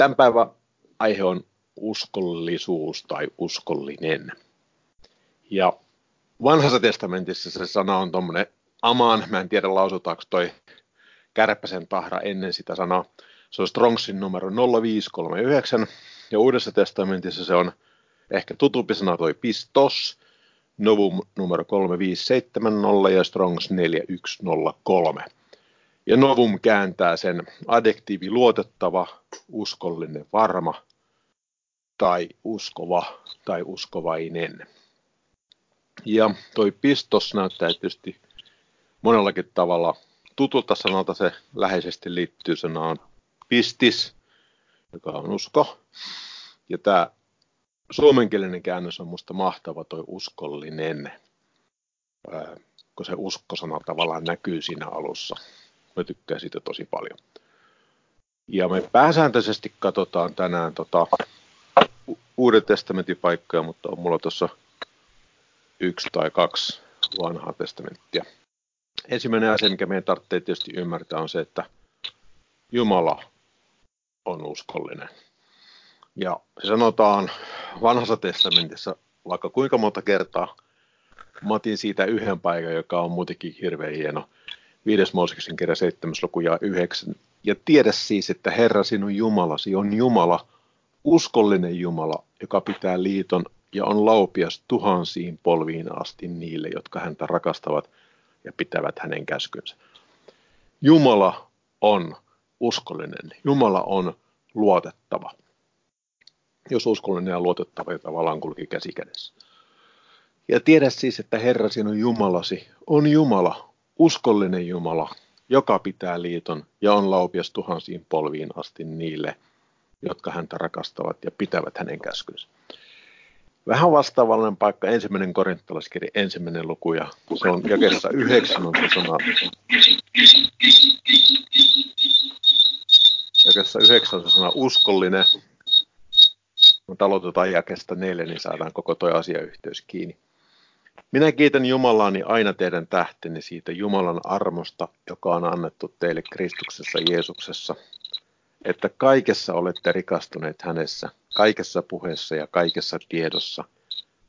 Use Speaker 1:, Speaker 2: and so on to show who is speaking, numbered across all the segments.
Speaker 1: tämän päivän aihe on uskollisuus tai uskollinen. Ja vanhassa testamentissa se sana on tuommoinen amaan, mä en tiedä lausutaanko toi kärppäsen tahra ennen sitä sanaa. Se on Strongsin numero 0539 ja uudessa testamentissa se on ehkä tutumpi sana toi pistos, Novum numero 3570 ja Strongs 4103. Ja Novum kääntää sen adjektiivi luotettava, uskollinen, varma tai uskova tai uskovainen. Ja toi pistos näyttää tietysti monellakin tavalla tutulta sanalta se läheisesti liittyy sanaan pistis, joka on usko. Ja tämä suomenkielinen käännös on musta mahtava toi uskollinen, kun se uskosana tavallaan näkyy siinä alussa. Mä tykkään siitä tosi paljon. Ja me pääsääntöisesti katsotaan tänään tota, Uuden testamentin paikkoja, mutta on mulla tuossa yksi tai kaksi vanhaa testamenttia. Ensimmäinen asia, mikä meidän tarvitsee tietysti ymmärtää, on se, että Jumala on uskollinen. Ja se sanotaan vanhassa testamentissa vaikka kuinka monta kertaa. Mä otin siitä yhden paikan, joka on muutenkin hirveän hieno. Viides Mooseksen kirja 7. luku ja 9. Ja tiedä siis, että Herra sinun Jumalasi on Jumala, uskollinen Jumala, joka pitää liiton ja on laupias tuhansiin polviin asti niille, jotka häntä rakastavat ja pitävät hänen käskynsä. Jumala on uskollinen. Jumala on luotettava. Jos uskollinen ja luotettava, tavallaan kulki käsi kädessä. Ja tiedä siis, että Herra sinun Jumalasi on Jumala, uskollinen Jumala, joka pitää liiton ja on laupias tuhansiin polviin asti niille, jotka häntä rakastavat ja pitävät hänen käskynsä. Vähän vastaavallinen paikka ensimmäinen korinttalaiskirja, ensimmäinen luku, ja se on jakessa yhdeksän on se sana. Jakessa yhdeksän on se sana uskollinen. Kun aloitetaan jakesta neljä, niin saadaan koko tuo asiayhteys kiinni. Minä kiitän Jumalaani aina teidän tähtenne siitä Jumalan armosta, joka on annettu teille Kristuksessa Jeesuksessa, että kaikessa olette rikastuneet hänessä, kaikessa puheessa ja kaikessa tiedossa,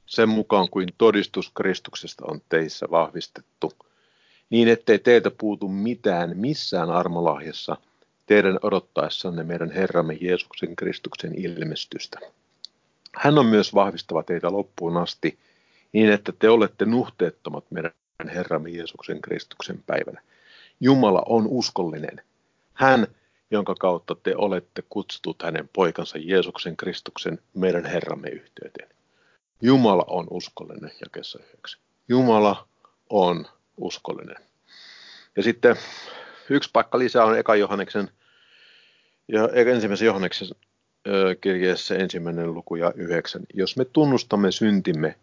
Speaker 1: sen mukaan kuin todistus Kristuksesta on teissä vahvistettu, niin ettei teiltä puutu mitään missään armolahjassa teidän odottaessanne meidän Herramme Jeesuksen Kristuksen ilmestystä. Hän on myös vahvistava teitä loppuun asti, niin että te olette nuhteettomat meidän Herramme Jeesuksen Kristuksen päivänä. Jumala on uskollinen. Hän jonka kautta te olette kutsutut hänen poikansa Jeesuksen Kristuksen meidän Herramme yhteyteen. Jumala on uskollinen, jakessa 9. Jumala on uskollinen. Ja sitten yksi paikka lisää on Eka Johanneksen, ja ensimmäisen Johanneksen kirjeessä ensimmäinen luku ja yhdeksän. Jos me tunnustamme syntimme,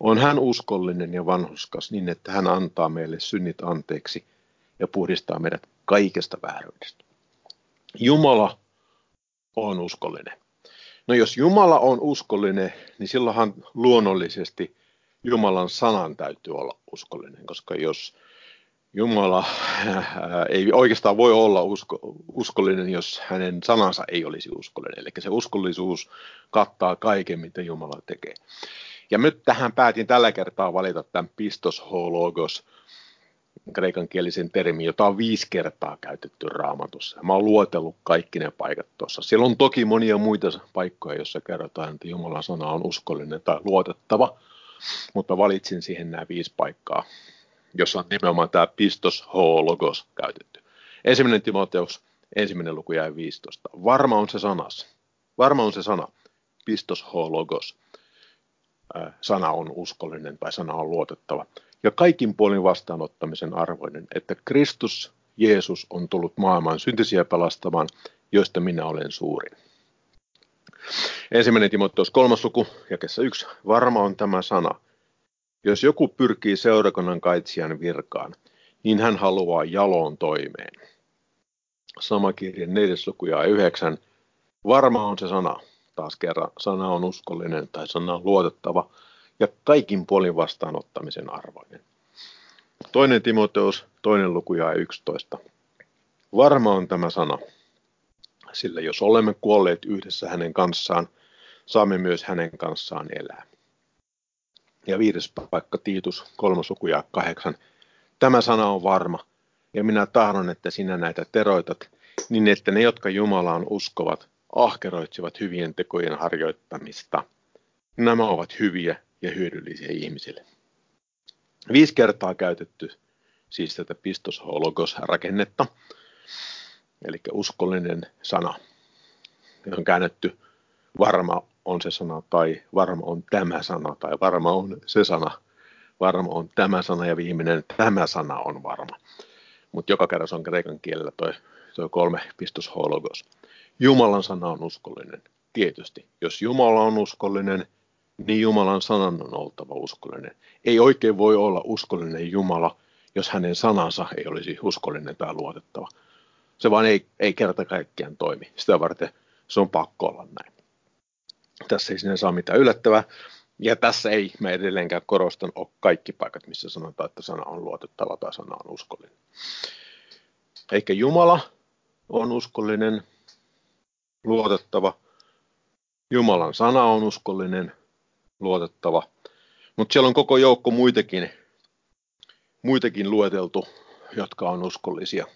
Speaker 1: on hän uskollinen ja vanhuskas niin, että hän antaa meille synnit anteeksi ja puhdistaa meidät kaikesta vääryydestä. Jumala on uskollinen. No jos Jumala on uskollinen, niin silloinhan luonnollisesti Jumalan sanan täytyy olla uskollinen, koska jos Jumala ei oikeastaan voi olla usko, uskollinen, jos hänen sanansa ei olisi uskollinen. Eli se uskollisuus kattaa kaiken, mitä Jumala tekee. Ja nyt tähän päätin tällä kertaa valita tämän logos kreikankielisen termin, jota on viisi kertaa käytetty raamatussa. Mä oon luotellut kaikki ne paikat tuossa. Siellä on toki monia muita paikkoja, joissa kerrotaan, että Jumalan sana on uskollinen tai luotettava, mutta valitsin siihen nämä viisi paikkaa, jossa on nimenomaan tämä pistos käytetty. Ensimmäinen Timoteus, ensimmäinen luku jäi 15. Varma on se sanas. Varma on se sana. Pistos logos. Sana on uskollinen tai sana on luotettava ja kaikin puolin vastaanottamisen arvoinen, että Kristus Jeesus on tullut maailman syntisiä pelastamaan, joista minä olen suurin. Ensimmäinen Timoteus kolmas luku, jakessa yksi. Varma on tämä sana. Jos joku pyrkii seurakunnan kaitsijan virkaan, niin hän haluaa jaloon toimeen. Sama kirja neljäs luku ja yhdeksän. Varma on se sana. Taas kerran sana on uskollinen tai sana on luotettava ja kaikin puolin vastaanottamisen arvoinen. Toinen Timoteus, toinen luku ja 11. Varma on tämä sana. Sillä jos olemme kuolleet yhdessä hänen kanssaan, saamme myös hänen kanssaan elää. Ja viides paikka Tiitus, kolmas luku ja kahdeksan. Tämä sana on varma, ja minä tahdon, että sinä näitä teroitat, niin että ne, jotka Jumalaan uskovat, ahkeroitsivat hyvien tekojen harjoittamista. Nämä ovat hyviä ja hyödyllisiä ihmisille. Viisi kertaa käytetty siis tätä pistos-hologos-rakennetta, eli uskollinen sana. On käännetty varma on se sana tai varma on tämä sana tai varma on se sana. Varma on tämä sana ja viimeinen tämä sana on varma. Mutta joka kerran se on kreikan kielellä toi kolme pistos-hologos. Jumalan sana on uskollinen. Tietysti, jos Jumala on uskollinen, niin Jumalan sanan on oltava uskollinen. Ei oikein voi olla uskollinen Jumala, jos hänen sanansa ei olisi uskollinen tai luotettava. Se vaan ei, ei kerta kaikkiaan toimi. Sitä varten se on pakko olla näin. Tässä ei sinne saa mitään yllättävää. Ja tässä ei mä edelleenkään korostan ole kaikki paikat, missä sanotaan, että sana on luotettava tai sana on uskollinen. Eikä Jumala on uskollinen, luotettava. Jumalan sana on uskollinen, luotettava. Mutta siellä on koko joukko muitakin, muitakin lueteltu, jotka on uskollisia.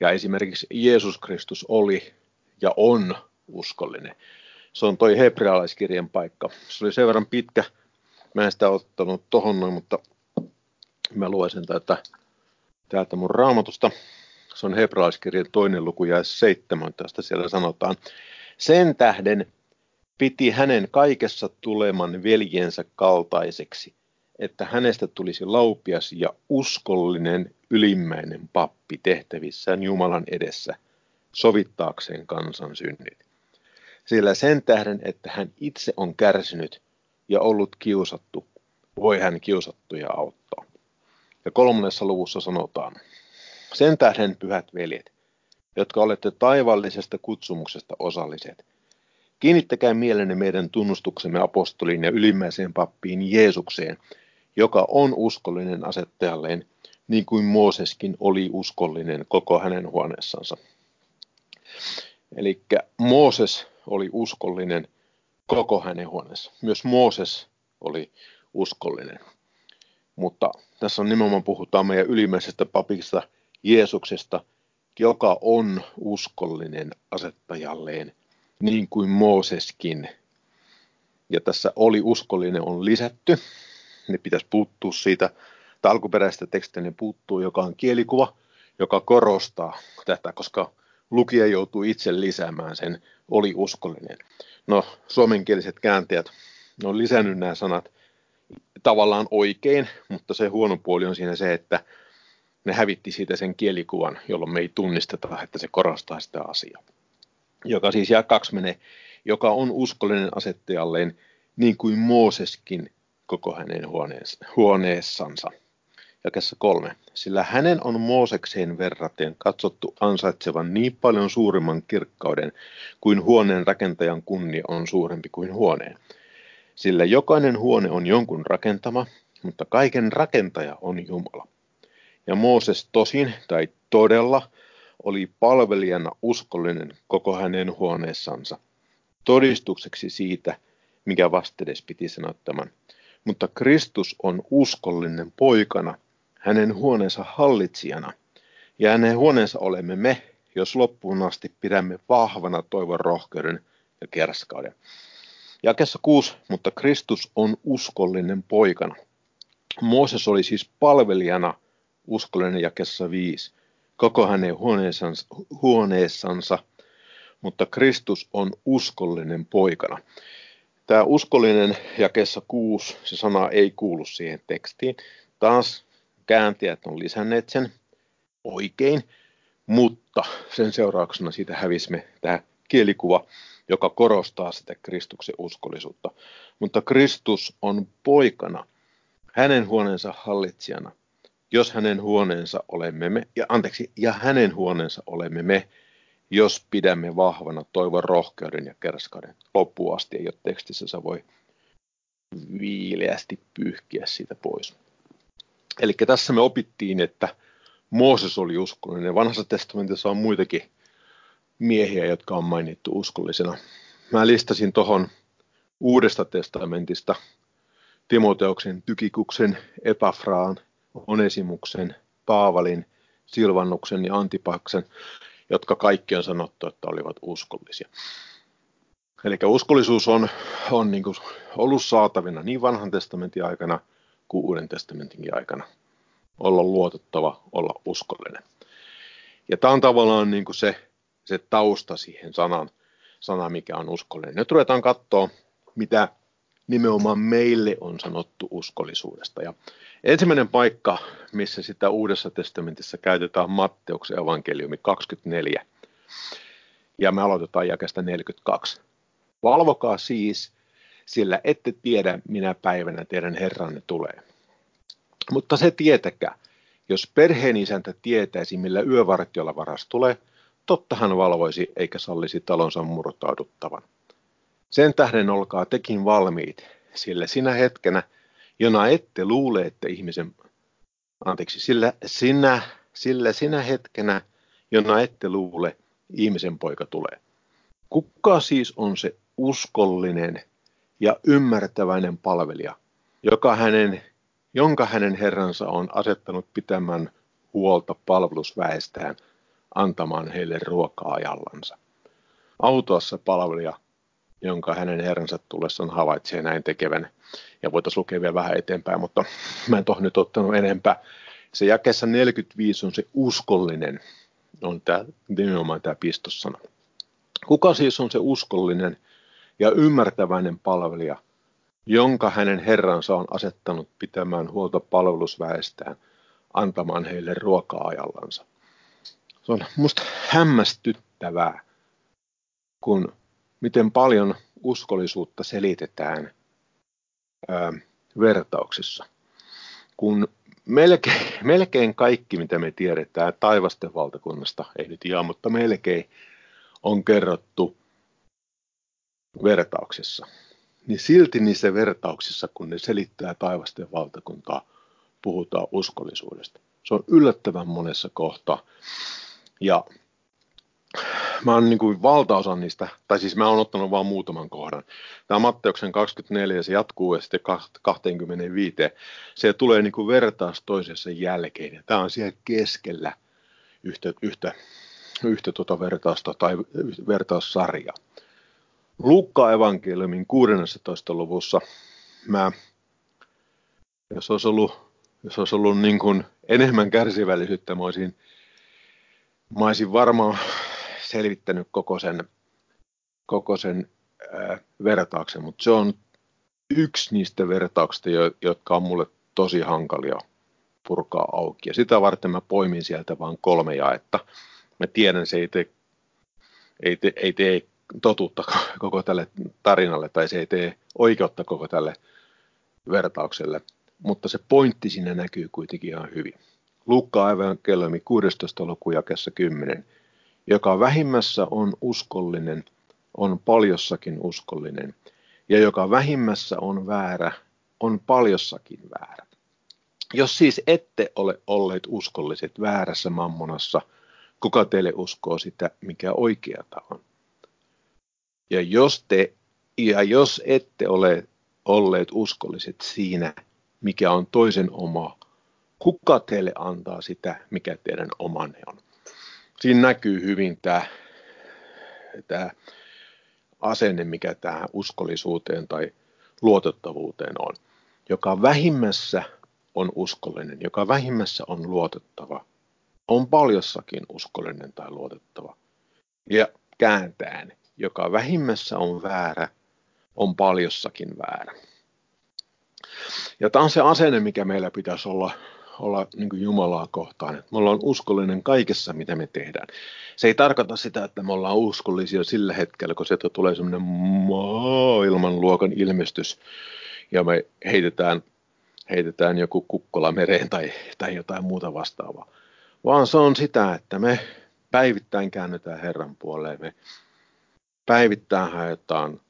Speaker 1: Ja esimerkiksi Jeesus Kristus oli ja on uskollinen. Se on toi hebrealaiskirjan paikka. Se oli sen verran pitkä. Mä en sitä ottanut tohon noin, mutta mä luen sen täältä, täältä mun raamatusta. Se on hebrealaiskirjan toinen luku ja 17. Siellä sanotaan, sen tähden piti hänen kaikessa tuleman veljensä kaltaiseksi, että hänestä tulisi laupias ja uskollinen ylimmäinen pappi tehtävissään Jumalan edessä, sovittaakseen kansan synnit. Sillä sen tähden, että hän itse on kärsinyt ja ollut kiusattu, voi hän kiusattuja auttaa. Ja kolmannessa luvussa sanotaan, sen tähden pyhät veljet, jotka olette taivaallisesta kutsumuksesta osalliset, kiinnittäkää mielenne meidän tunnustuksemme apostoliin ja ylimmäiseen pappiin Jeesukseen, joka on uskollinen asettajalleen, niin kuin Mooseskin oli uskollinen koko hänen huoneessansa. Eli Mooses oli uskollinen koko hänen huoneessa. Myös Mooses oli uskollinen. Mutta tässä on nimenomaan puhutaan meidän ylimmäisestä papista Jeesuksesta, joka on uskollinen asettajalleen, niin kuin Mooseskin. Ja tässä oli uskollinen on lisätty. Ne pitäisi puuttua siitä, että alkuperäisestä tekstistä ne puuttuu, joka on kielikuva, joka korostaa tätä, koska lukija joutuu itse lisäämään sen oli uskollinen. No, suomenkieliset kääntäjät on lisännyt nämä sanat tavallaan oikein, mutta se huono puoli on siinä se, että ne hävitti siitä sen kielikuvan, jolloin me ei tunnisteta, että se korostaa sitä asiaa. Joka siis jää kaksi menee, joka on uskollinen asettajalleen, niin kuin Mooseskin koko hänen huoneessansa jakessa kolme. Sillä hänen on Moosekseen verraten katsottu ansaitsevan niin paljon suurimman kirkkauden kuin huoneen rakentajan kunnia on suurempi kuin huoneen. Sillä jokainen huone on jonkun rakentama, mutta kaiken rakentaja on Jumala. Ja Mooses tosin tai todella oli palvelijana uskollinen koko hänen huoneessansa, todistukseksi siitä, mikä vastedes piti sanoa tämän. Mutta Kristus on uskollinen poikana – hänen huoneensa hallitsijana, ja hänen huoneensa olemme me, jos loppuun asti pidämme vahvana toivon rohkeuden ja kerskauden. Jakessa 6, mutta Kristus on uskollinen poikana. Mooses oli siis palvelijana uskollinen jakessa 5, koko hänen huoneessansa, huoneessansa, mutta Kristus on uskollinen poikana. Tämä uskollinen jakessa 6, se sana ei kuulu siihen tekstiin. Taas kääntäjät on lisänneet sen oikein, mutta sen seurauksena siitä hävisi me tämä kielikuva, joka korostaa sitä Kristuksen uskollisuutta. Mutta Kristus on poikana, hänen huoneensa hallitsijana, jos hänen huoneensa olemme me, ja anteeksi, ja hänen huoneensa olemme me, jos pidämme vahvana toivon rohkeuden ja kerskauden loppuun asti, ei ole tekstissä, se voi viileästi pyyhkiä siitä pois. Eli tässä me opittiin, että Mooses oli uskollinen. Vanhassa testamentissa on muitakin, miehiä, jotka on mainittu uskollisena. Mä listasin tuohon Uudesta testamentista Timoteoksen, Tykikuksen, Epafraan, Onesimuksen, Paavalin, Silvannuksen ja Antipaksen, jotka kaikki on sanottu, että olivat uskollisia. Eli uskollisuus on, on niin kuin ollut saatavina niin vanhan testamentin aikana kuin uuden testamentinkin aikana. Olla luotettava, olla uskollinen. Ja tämä on tavallaan niin kuin se, se tausta siihen sanan, sana, mikä on uskollinen. Nyt ruvetaan katsoa, mitä nimenomaan meille on sanottu uskollisuudesta. Ja ensimmäinen paikka, missä sitä Uudessa testamentissa käytetään Matteuksen evankeliumi 24. Ja me aloitetaan jakesta 42. Valvokaa siis, sillä ette tiedä, minä päivänä teidän Herranne tulee. Mutta se tietäkää, jos perheenisäntä tietäisi, millä yövartiolla varas tulee, totta hän valvoisi eikä sallisi talonsa murtauduttavan. Sen tähden olkaa tekin valmiit, sillä sinä hetkenä, jona ette luule, että ihmisen, anteeksi, sillä sinä, sillä sinä hetkenä, jona ette luule, ihmisen poika tulee. Kuka siis on se uskollinen ja ymmärtäväinen palvelija, joka hänen, jonka hänen herransa on asettanut pitämään huolta palvelusväestään antamaan heille ruokaa ajallansa. Autossa palvelija jonka hänen herransa tullessaan havaitsee näin tekevän. Ja voitaisiin lukea vielä vähän eteenpäin, mutta mä en tohon nyt ottanut enempää. Se jakessa 45 on se uskollinen, on tämä, nimenomaan tämä pistossana. Kuka siis on se uskollinen ja ymmärtäväinen palvelija, jonka hänen herransa on asettanut pitämään huolta palvelusväestään, antamaan heille ruokaa ajallansa. Se on musta hämmästyttävää, kun miten paljon uskollisuutta selitetään ää, vertauksissa. Kun melkein, melkein kaikki, mitä me tiedetään taivasten valtakunnasta, ei nyt ihan, mutta melkein, on kerrottu vertauksissa. Niin silti niissä vertauksissa, kun ne selittää taivasten valtakuntaa, puhutaan uskollisuudesta. Se on yllättävän monessa kohtaa. Ja mä oon niin kuin valtaosan niistä, tai siis mä oon ottanut vain muutaman kohdan. Tämä Matteuksen 24, se jatkuu ja sitten 25. Se tulee niin kuin vertaus toisessa jälkeen. Tämä on siellä keskellä yhtä, yhtä, yhtä tuota vertausta tai vertaussarjaa. Lukka evankeliumin 16. luvussa mä, jos olisi ollut, jos olisi ollut niin kuin enemmän kärsivällisyyttä, mä olisin, mä olisin varmaan selvittänyt koko sen, koko sen äh, vertauksen, mutta se on yksi niistä vertauksista, jo, jotka on mulle tosi hankalia purkaa auki. Ja sitä varten mä poimin sieltä vain kolme jaetta. Mä tiedän, se ei tee, ei tee, ei tee totuutta koko tälle tarinalle, tai se ei tee oikeutta koko tälle vertaukselle, mutta se pointti siinä näkyy kuitenkin ihan hyvin. Aivan kello 16. luku jakessa 10 joka vähimmässä on uskollinen, on paljossakin uskollinen, ja joka vähimmässä on väärä, on paljossakin väärä. Jos siis ette ole olleet uskolliset väärässä mammonassa, kuka teille uskoo sitä, mikä oikeata on? Ja jos, te, ja jos ette ole olleet uskolliset siinä, mikä on toisen oma, kuka teille antaa sitä, mikä teidän omanne on? Siinä näkyy hyvin tämä, tämä asenne, mikä tähän uskollisuuteen tai luotettavuuteen on. Joka vähimmässä on uskollinen, joka vähimmässä on luotettava, on paljossakin uskollinen tai luotettava. Ja kääntäen, joka vähimmässä on väärä, on paljossakin väärä. Ja tämä on se asenne, mikä meillä pitäisi olla olla niin Jumalaa kohtaan. Me ollaan uskollinen kaikessa, mitä me tehdään. Se ei tarkoita sitä, että me ollaan uskollisia sillä hetkellä, kun sieltä tulee semmoinen maailmanluokan ilmestys ja me heitetään, heitetään joku kukkola mereen tai, tai jotain muuta vastaavaa. Vaan se on sitä, että me päivittäin käännytään Herran puoleen. Me päivittäin haetaan,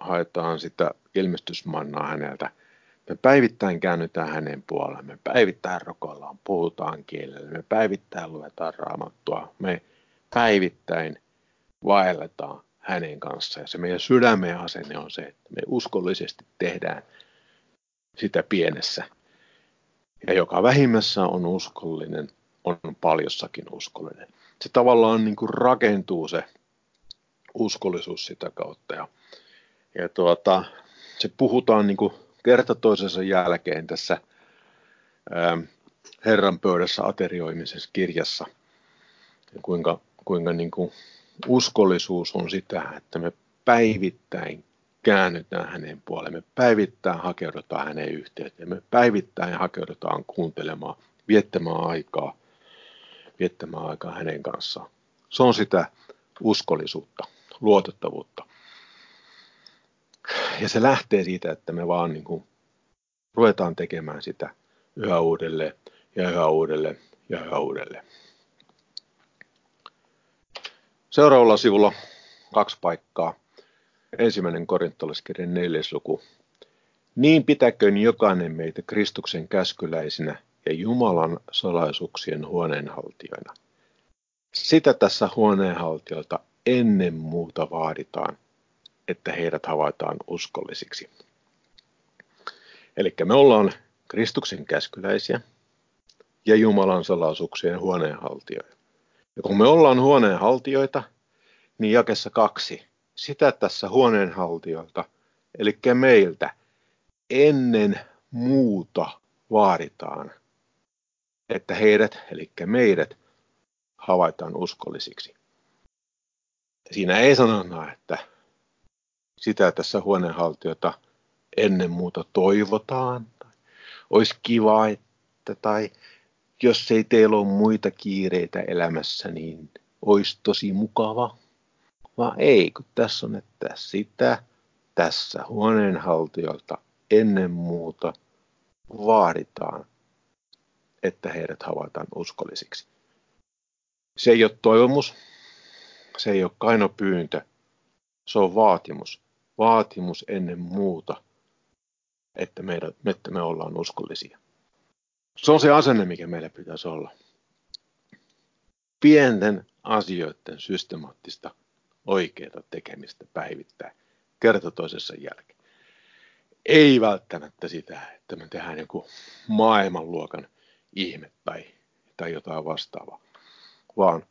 Speaker 1: haetaan sitä ilmestysmannaa häneltä me päivittäin käännytään hänen puoleen, me päivittäin rokoillaan, puhutaan kielellä, me päivittäin luetaan raamattua, me päivittäin vaelletaan hänen kanssaan. Ja se meidän sydämen asenne on se, että me uskollisesti tehdään sitä pienessä. Ja joka vähimmässä on uskollinen, on paljossakin uskollinen. Se tavallaan niin kuin rakentuu se uskollisuus sitä kautta. Ja, ja tuota, se puhutaan niin kuin kerta toisensa jälkeen tässä ää, Herran pöydässä aterioimisessa kirjassa, ja kuinka, kuinka niin kuin uskollisuus on sitä, että me päivittäin käännytään hänen puoleen, me päivittäin hakeudutaan hänen yhteyteen, me päivittäin hakeudutaan kuuntelemaan, viettämään aikaa, viettämään aikaa hänen kanssaan. Se on sitä uskollisuutta, luotettavuutta. Ja se lähtee siitä, että me vaan niin kuin ruvetaan tekemään sitä yhä uudelleen ja yhä uudelleen ja yhä uudelleen. Seuraavalla sivulla kaksi paikkaa. Ensimmäinen korintolaskirjan neljäs luku. Niin pitäköön jokainen meitä Kristuksen käskyläisinä ja Jumalan salaisuuksien huoneenhaltijoina. Sitä tässä huoneenhaltijoilta ennen muuta vaaditaan, että heidät havaitaan uskollisiksi. Eli me ollaan Kristuksen käskyläisiä ja Jumalan salaisuuksien huoneenhaltijoita. Ja kun me ollaan huoneenhaltijoita, niin jakessa kaksi, sitä tässä huoneenhaltijoilta, eli meiltä, ennen muuta vaaditaan, että heidät, eli meidät, havaitaan uskollisiksi. Siinä ei sanona, että sitä tässä huoneenhaltijoita ennen muuta toivotaan, tai olisi kiva, että, tai jos ei teillä ole muita kiireitä elämässä, niin olisi tosi mukava. Vaan ei, kun tässä on, että sitä tässä huoneenhaltijoilta ennen muuta vaaditaan, että heidät havaitaan uskollisiksi. Se ei ole toivomus, se ei ole kainopyyntö, se on vaatimus. Vaatimus ennen muuta, että, meidät, että me ollaan uskollisia. Se on se asenne, mikä meillä pitäisi olla. Pienten asioiden systemaattista oikeaa tekemistä päivittäin, kerta toisessa jälkeen. Ei välttämättä sitä, että me tehdään joku maailmanluokan ihme tai, tai jotain vastaavaa, vaan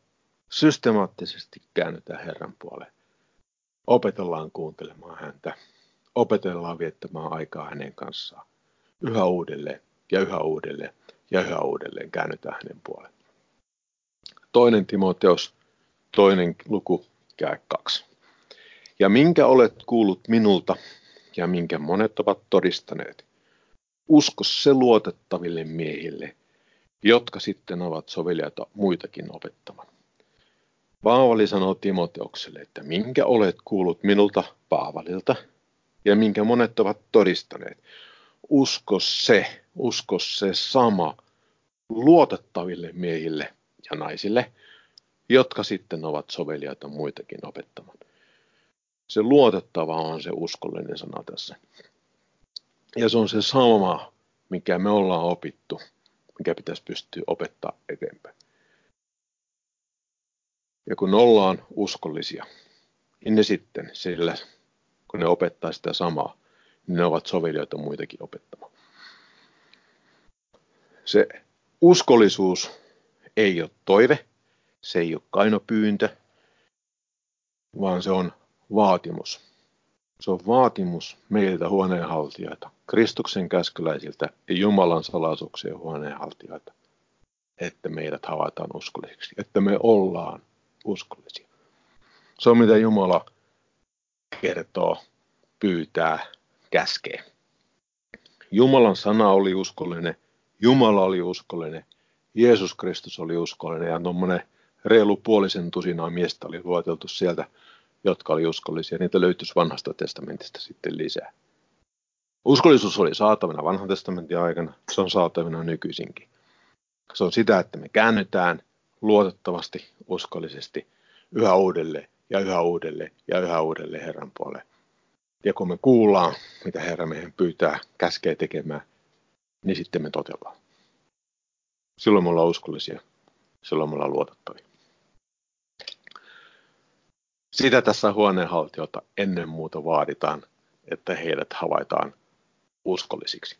Speaker 1: systemaattisesti käännytään Herran puoleen. Opetellaan kuuntelemaan häntä, opetellaan viettämään aikaa hänen kanssaan yhä uudelleen ja yhä uudelleen ja yhä uudelleen käännytään hänen puoleen. Toinen Timoteos, toinen luku, käy kaksi. Ja minkä olet kuullut minulta ja minkä monet ovat todistaneet, usko se luotettaville miehille, jotka sitten ovat soveliaita muitakin opettamaan. Paavali sanoo Timoteokselle, että minkä olet kuullut minulta Paavalilta ja minkä monet ovat todistaneet, usko se, usko se sama luotettaville miehille ja naisille, jotka sitten ovat soveliaita muitakin opettamaan. Se luotettava on se uskollinen sana tässä. Ja se on se sama, mikä me ollaan opittu, mikä pitäisi pystyä opettaa eteenpäin. Ja kun ollaan uskollisia, niin ne sitten sillä, kun ne opettaa sitä samaa, niin ne ovat sovelijoita muitakin opettamaan. Se uskollisuus ei ole toive, se ei ole kainopyyntö, vaan se on vaatimus. Se on vaatimus meiltä huoneenhaltijoita, Kristuksen käskyläisiltä ja Jumalan salaisuuksien huoneenhaltijoita, että meidät havaitaan uskollisiksi, että me ollaan uskollisia. Se on mitä Jumala kertoo, pyytää, käskee. Jumalan sana oli uskollinen, Jumala oli uskollinen, Jeesus Kristus oli uskollinen ja tuommoinen reilu puolisen tusinaa miestä oli luoteltu sieltä, jotka oli uskollisia. Niitä löytyisi vanhasta testamentista sitten lisää. Uskollisuus oli saatavana vanhan testamentin aikana, se on saatavana nykyisinkin. Se on sitä, että me käännytään luotettavasti, uskollisesti yhä uudelleen ja yhä uudelleen ja yhä uudelleen Herran puoleen. Ja kun me kuullaan, mitä Herra meidän pyytää, käskee tekemään, niin sitten me totellaan. Silloin me ollaan uskollisia, silloin me ollaan luotettavia. Sitä tässä huoneenhaltijoilta ennen muuta vaaditaan, että heidät havaitaan uskollisiksi.